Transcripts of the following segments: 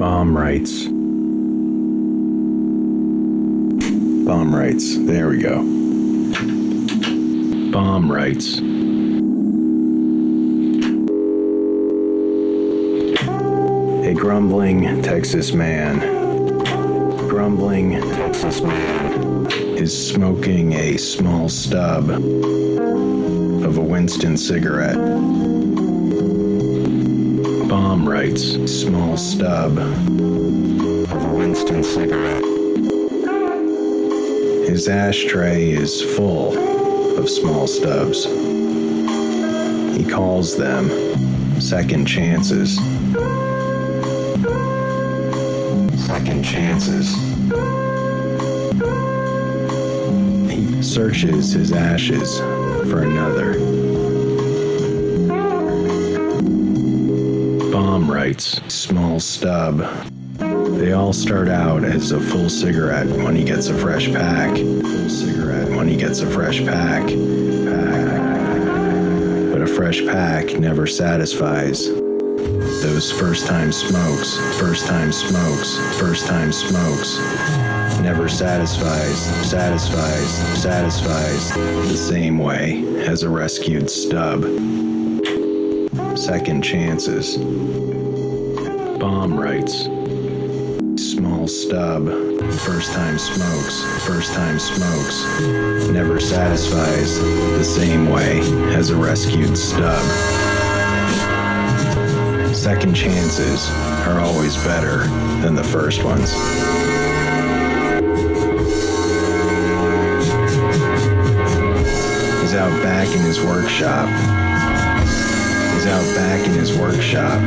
Bomb rights. Bomb rights. There we go. Bomb rights. A grumbling Texas man. Grumbling Texas man is smoking a small stub of a Winston cigarette. Bomb writes, small stub of a Winston cigarette. His ashtray is full of small stubs. He calls them second chances. Second chances. He searches his ashes for another. Bomb writes, small stub. They all start out as a full cigarette when he gets a fresh pack. Full cigarette when he gets a fresh pack. Pack. But a fresh pack never satisfies. Those first time smokes, first time smokes, first time smokes never satisfies, satisfies, satisfies the same way as a rescued stub. Second chances. Bomb writes. Small stub. First time smokes, first time smokes. Never satisfies the same way as a rescued stub. Second chances are always better than the first ones. He's out back in his workshop. Back in his workshop.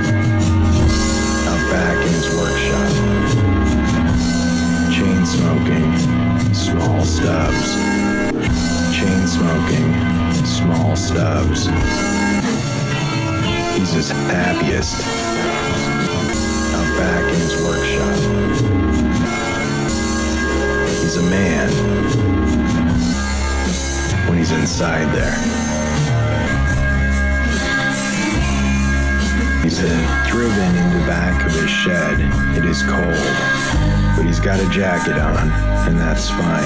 Out back in his workshop. Chain smoking, small stubs. Chain smoking, small stubs. He's his happiest. Out back in his workshop. He's a man when he's inside there. Uh, driven in the back of his shed. It is cold, but he's got a jacket on, and that's fine.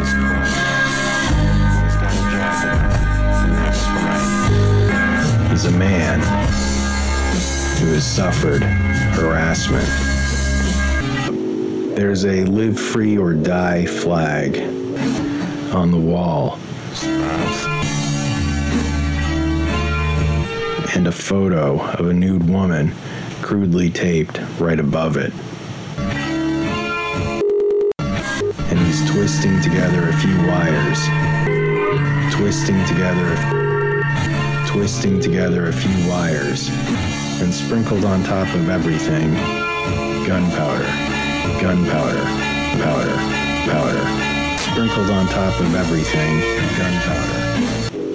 Is. He's got a jacket on, and that's fine. He's a man who has suffered harassment. There's a live free or die flag on the wall. And a photo of a nude woman crudely taped right above it. And he's twisting together a few wires. Twisting together twisting together a few wires. And sprinkled on top of everything, gunpowder, gunpowder, powder, powder sprinkled on top of everything, gunpowder.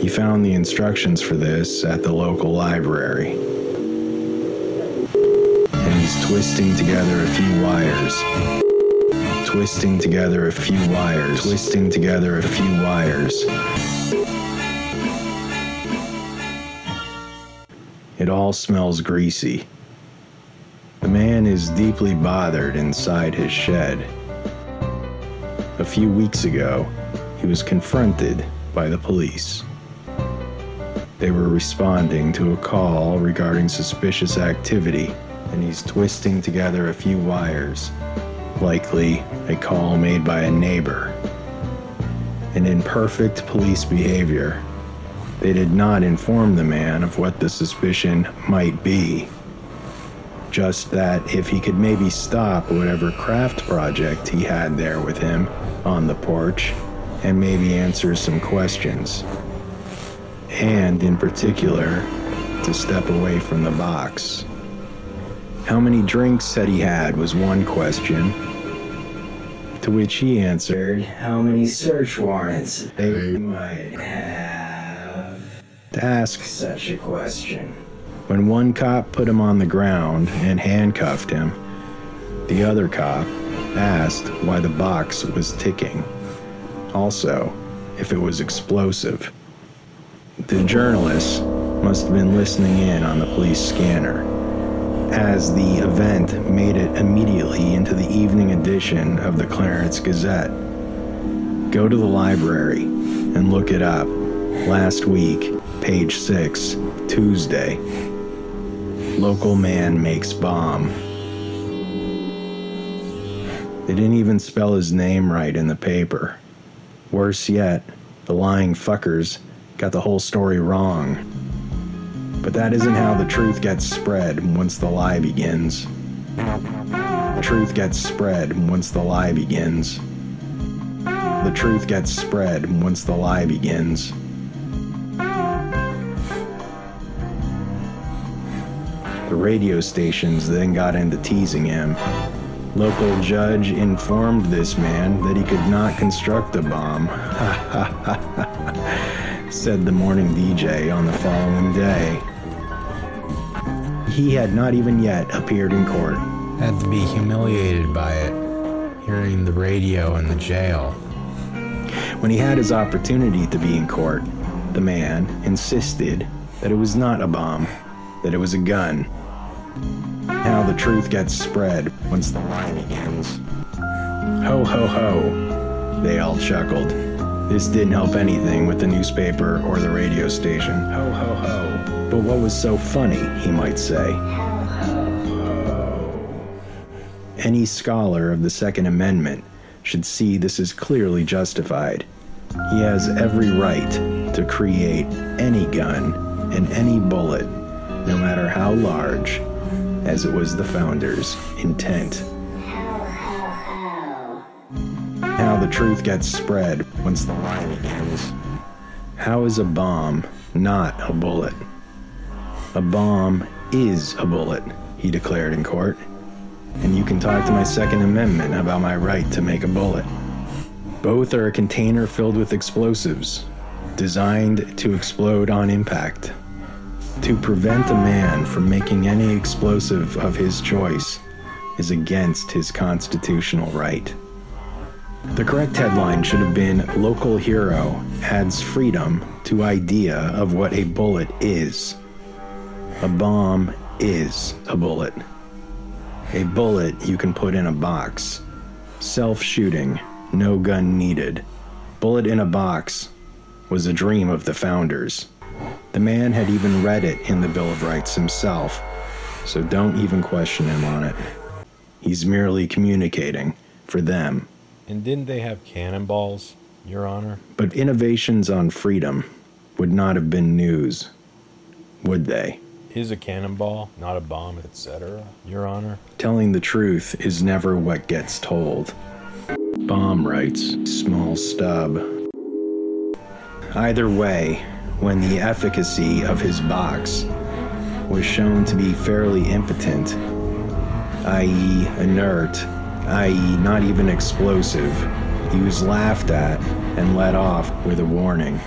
He found the instructions for this at the local library. And he's twisting together a few wires. Twisting together a few wires. Twisting together a few wires. It all smells greasy. The man is deeply bothered inside his shed. A few weeks ago, he was confronted by the police. They were responding to a call regarding suspicious activity, and he's twisting together a few wires, likely a call made by a neighbor. And in perfect police behavior, they did not inform the man of what the suspicion might be. Just that if he could maybe stop whatever craft project he had there with him on the porch and maybe answer some questions. And in particular, to step away from the box. How many drinks had he had was one question. To which he answered, How many search warrants they might have. To ask such a question. When one cop put him on the ground and handcuffed him, the other cop asked why the box was ticking. Also, if it was explosive. The journalists must have been listening in on the police scanner, as the event made it immediately into the evening edition of the Clarence Gazette. Go to the library and look it up. Last week, page 6, Tuesday. Local man makes bomb. They didn't even spell his name right in the paper. Worse yet, the lying fuckers got the whole story wrong. But that isn't how the truth gets spread once the lie begins. The truth gets spread once the lie begins. The truth gets spread once the lie begins. The radio stations then got into teasing him. Local judge informed this man that he could not construct a bomb. said the morning DJ on the following day. He had not even yet appeared in court. Had to be humiliated by it, hearing the radio in the jail. When he had his opportunity to be in court, the man insisted that it was not a bomb, that it was a gun. How the truth gets spread once the lie begins. Ho, ho, ho, they all chuckled. This didn't help anything with the newspaper or the radio station. Ho, ho, ho. But what was so funny, he might say? Any scholar of the Second Amendment should see this is clearly justified. He has every right to create any gun and any bullet, no matter how large, as it was the founders' intent. The truth gets spread once the lie begins. How is a bomb not a bullet? A bomb is a bullet, he declared in court. And you can talk to my Second Amendment about my right to make a bullet. Both are a container filled with explosives, designed to explode on impact. To prevent a man from making any explosive of his choice is against his constitutional right. The correct headline should have been Local Hero adds freedom to idea of what a bullet is. A bomb is a bullet. A bullet you can put in a box. Self shooting no gun needed. Bullet in a box was a dream of the founders. The man had even read it in the Bill of Rights himself, so don't even question him on it. He's merely communicating for them. And didn't they have cannonballs, Your Honor? But innovations on freedom would not have been news, would they? Is a cannonball not a bomb, etc., Your Honor? Telling the truth is never what gets told. Bomb writes, small stub. Either way, when the efficacy of his box was shown to be fairly impotent, i.e., inert, i.e., not even explosive, he was laughed at and let off with a warning.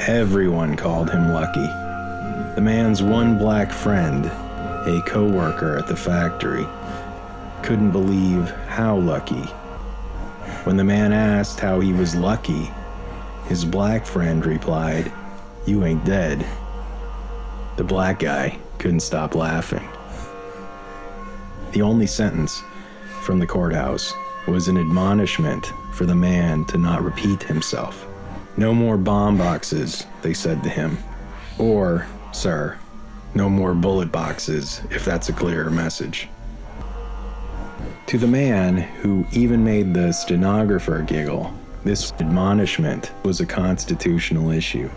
Everyone called him lucky. The man's one black friend, a co worker at the factory, couldn't believe how lucky. When the man asked how he was lucky, his black friend replied, You ain't dead. The black guy couldn't stop laughing. The only sentence from the courthouse was an admonishment for the man to not repeat himself. No more bomb boxes, they said to him. Or, sir, no more bullet boxes, if that's a clearer message. To the man who even made the stenographer giggle, this admonishment was a constitutional issue.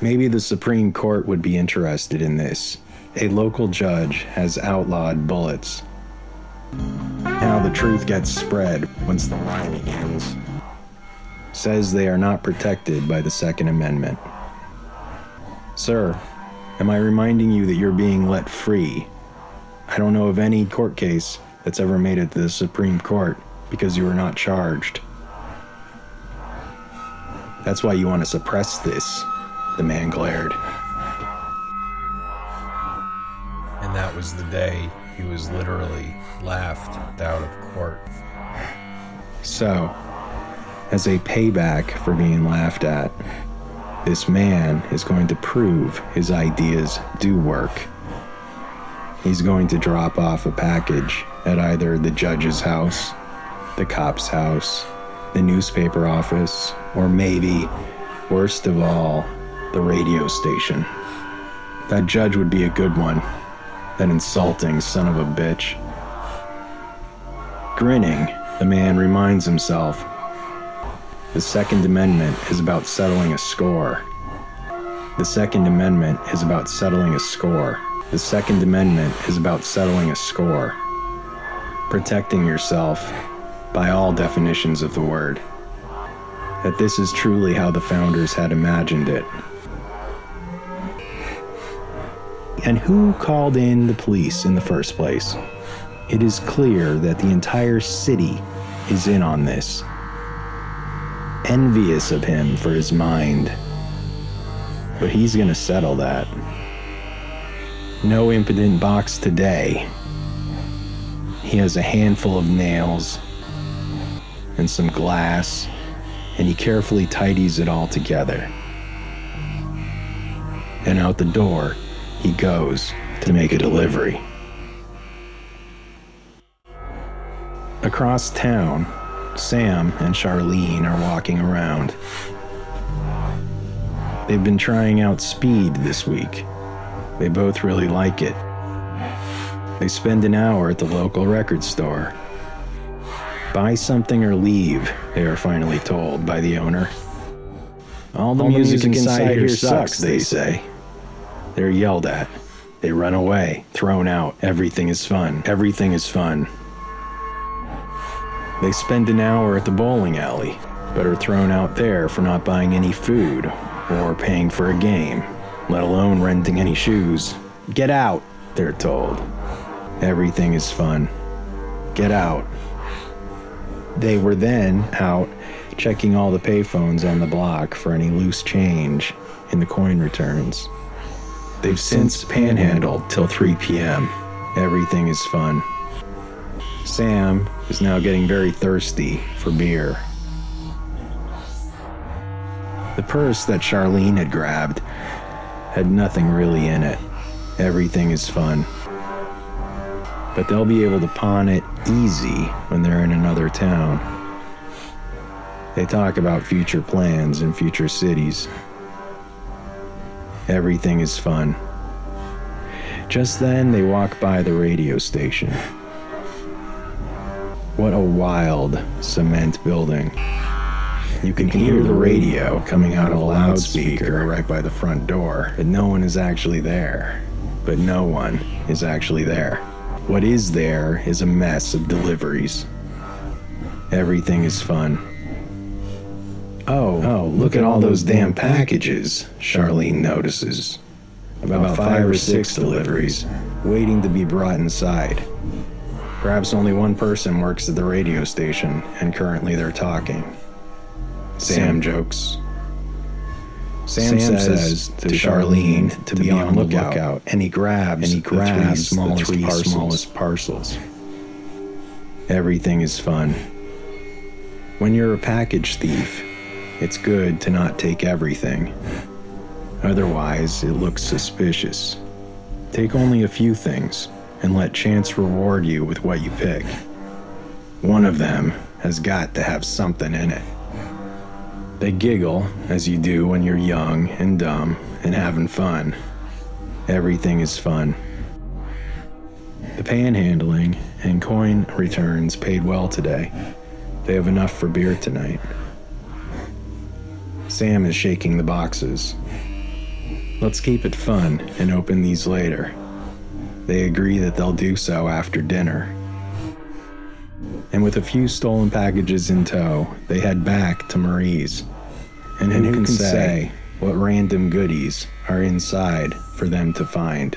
Maybe the Supreme Court would be interested in this. A local judge has outlawed bullets. How the truth gets spread once the lie begins. Says they are not protected by the Second Amendment. Sir, am I reminding you that you're being let free? I don't know of any court case that's ever made it to the Supreme Court because you were not charged. That's why you want to suppress this, the man glared. And that was the day he was literally laughed out of court. So, as a payback for being laughed at, this man is going to prove his ideas do work. He's going to drop off a package at either the judge's house, the cop's house, the newspaper office, or maybe, worst of all, the radio station. That judge would be a good one. That insulting son of a bitch. Grinning, the man reminds himself the Second Amendment is about settling a score. The Second Amendment is about settling a score. The Second Amendment is about settling a score. Protecting yourself by all definitions of the word. That this is truly how the founders had imagined it. And who called in the police in the first place? It is clear that the entire city is in on this. Envious of him for his mind. But he's gonna settle that. No impudent box today. He has a handful of nails and some glass, and he carefully tidies it all together. And out the door, he goes to make a delivery. Across town, Sam and Charlene are walking around. They've been trying out speed this week. They both really like it. They spend an hour at the local record store. Buy something or leave, they are finally told by the owner. All the, All music, the music, inside, inside here sucks, they say. They're yelled at. They run away, thrown out. Everything is fun. Everything is fun. They spend an hour at the bowling alley, but are thrown out there for not buying any food or paying for a game, let alone renting any shoes. Get out, they're told. Everything is fun. Get out. They were then out checking all the payphones on the block for any loose change in the coin returns. They've since panhandled till 3 p.m. Everything is fun. Sam is now getting very thirsty for beer. The purse that Charlene had grabbed had nothing really in it. Everything is fun. But they'll be able to pawn it easy when they're in another town. They talk about future plans and future cities. Everything is fun. Just then, they walk by the radio station. What a wild cement building. You can hear the radio coming out of a loudspeaker right by the front door, but no one is actually there. But no one is actually there. What is there is a mess of deliveries. Everything is fun. Oh, oh, look, at all those damn packages, Charlene notices. About five or six deliveries waiting to be brought inside. Perhaps only one person works at the radio station, and currently they're talking. Sam jokes. Sam, Sam says, says, to Charlene to, to be, be on the lookout, lookout, and he grabs and he grabs the three, smallest, the three parcels. smallest parcels. Everything is fun. When you're a package thief, it's good to not take everything. Otherwise, it looks suspicious. Take only a few things and let chance reward you with what you pick. One of them has got to have something in it. They giggle, as you do when you're young and dumb and having fun. Everything is fun. The panhandling and coin returns paid well today. They have enough for beer tonight. Sam is shaking the boxes. Let's keep it fun and open these later. They agree that they'll do so after dinner. And with a few stolen packages in tow, they head back to Marie's. And who, who can, can say what random goodies are inside for them to find?